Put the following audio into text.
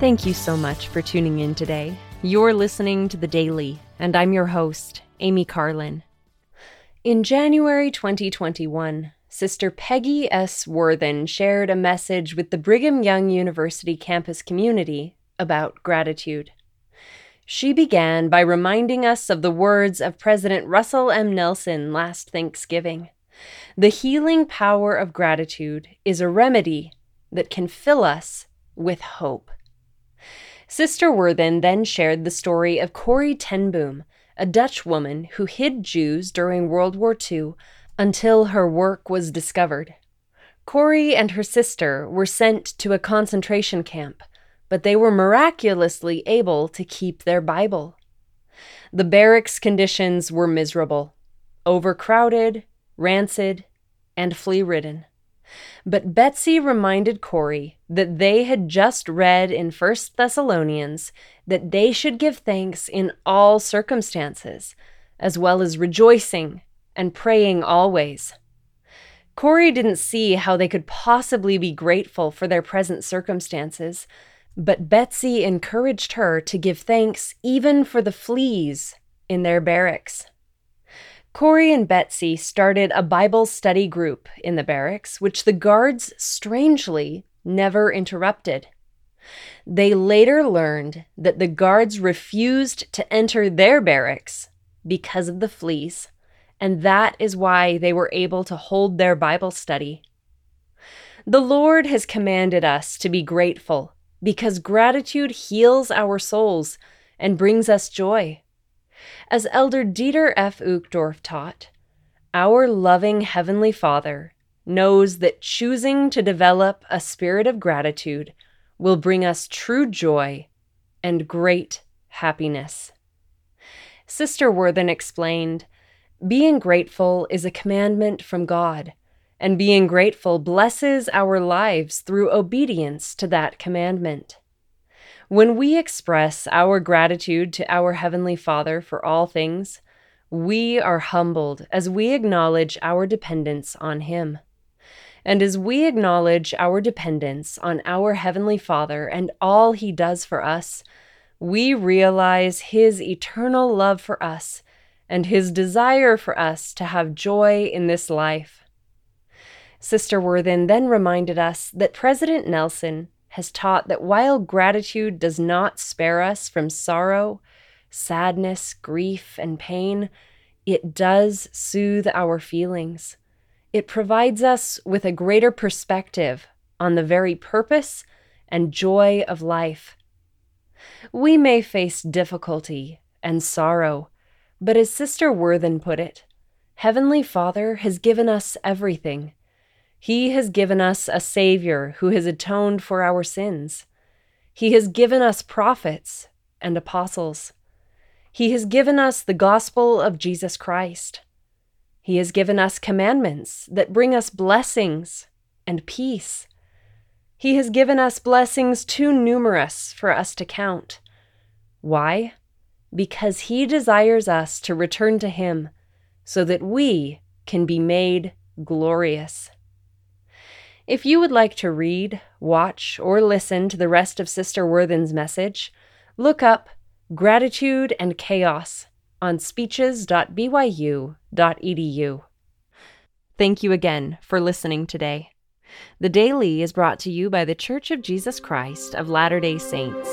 Thank you so much for tuning in today. You're listening to The Daily, and I'm your host, Amy Carlin. In January 2021, Sister Peggy S. Worthen shared a message with the Brigham Young University campus community about gratitude. She began by reminding us of the words of President Russell M. Nelson last Thanksgiving. The healing power of gratitude is a remedy that can fill us with hope. Sister Worthen then shared the story of Corrie ten Boom, a Dutch woman who hid Jews during World War II until her work was discovered. Corrie and her sister were sent to a concentration camp, but they were miraculously able to keep their Bible. The barracks conditions were miserable, overcrowded, rancid, and flea ridden. But Betsy reminded Corrie that they had just read in 1 Thessalonians that they should give thanks in all circumstances, as well as rejoicing and praying always. Corrie didn't see how they could possibly be grateful for their present circumstances, but Betsy encouraged her to give thanks even for the fleas in their barracks. Corrie and Betsy started a Bible study group in the barracks, which the guards strangely never interrupted. They later learned that the guards refused to enter their barracks because of the fleas, and that is why they were able to hold their Bible study. The Lord has commanded us to be grateful because gratitude heals our souls and brings us joy. As Elder Dieter F. Uchtdorf taught, our loving Heavenly Father knows that choosing to develop a spirit of gratitude will bring us true joy and great happiness. Sister Worthen explained Being grateful is a commandment from God, and being grateful blesses our lives through obedience to that commandment. When we express our gratitude to our Heavenly Father for all things, we are humbled as we acknowledge our dependence on Him. And as we acknowledge our dependence on our Heavenly Father and all He does for us, we realize His eternal love for us and His desire for us to have joy in this life. Sister Worthen then reminded us that President Nelson has taught that while gratitude does not spare us from sorrow, sadness, grief, and pain, it does soothe our feelings. It provides us with a greater perspective on the very purpose and joy of life. We may face difficulty and sorrow, but as Sister Worthen put it, Heavenly Father has given us everything he has given us a Savior who has atoned for our sins. He has given us prophets and apostles. He has given us the gospel of Jesus Christ. He has given us commandments that bring us blessings and peace. He has given us blessings too numerous for us to count. Why? Because He desires us to return to Him so that we can be made glorious. If you would like to read, watch, or listen to the rest of Sister Worthen's message, look up Gratitude and Chaos on speeches.byu.edu. Thank you again for listening today. The Daily is brought to you by The Church of Jesus Christ of Latter day Saints.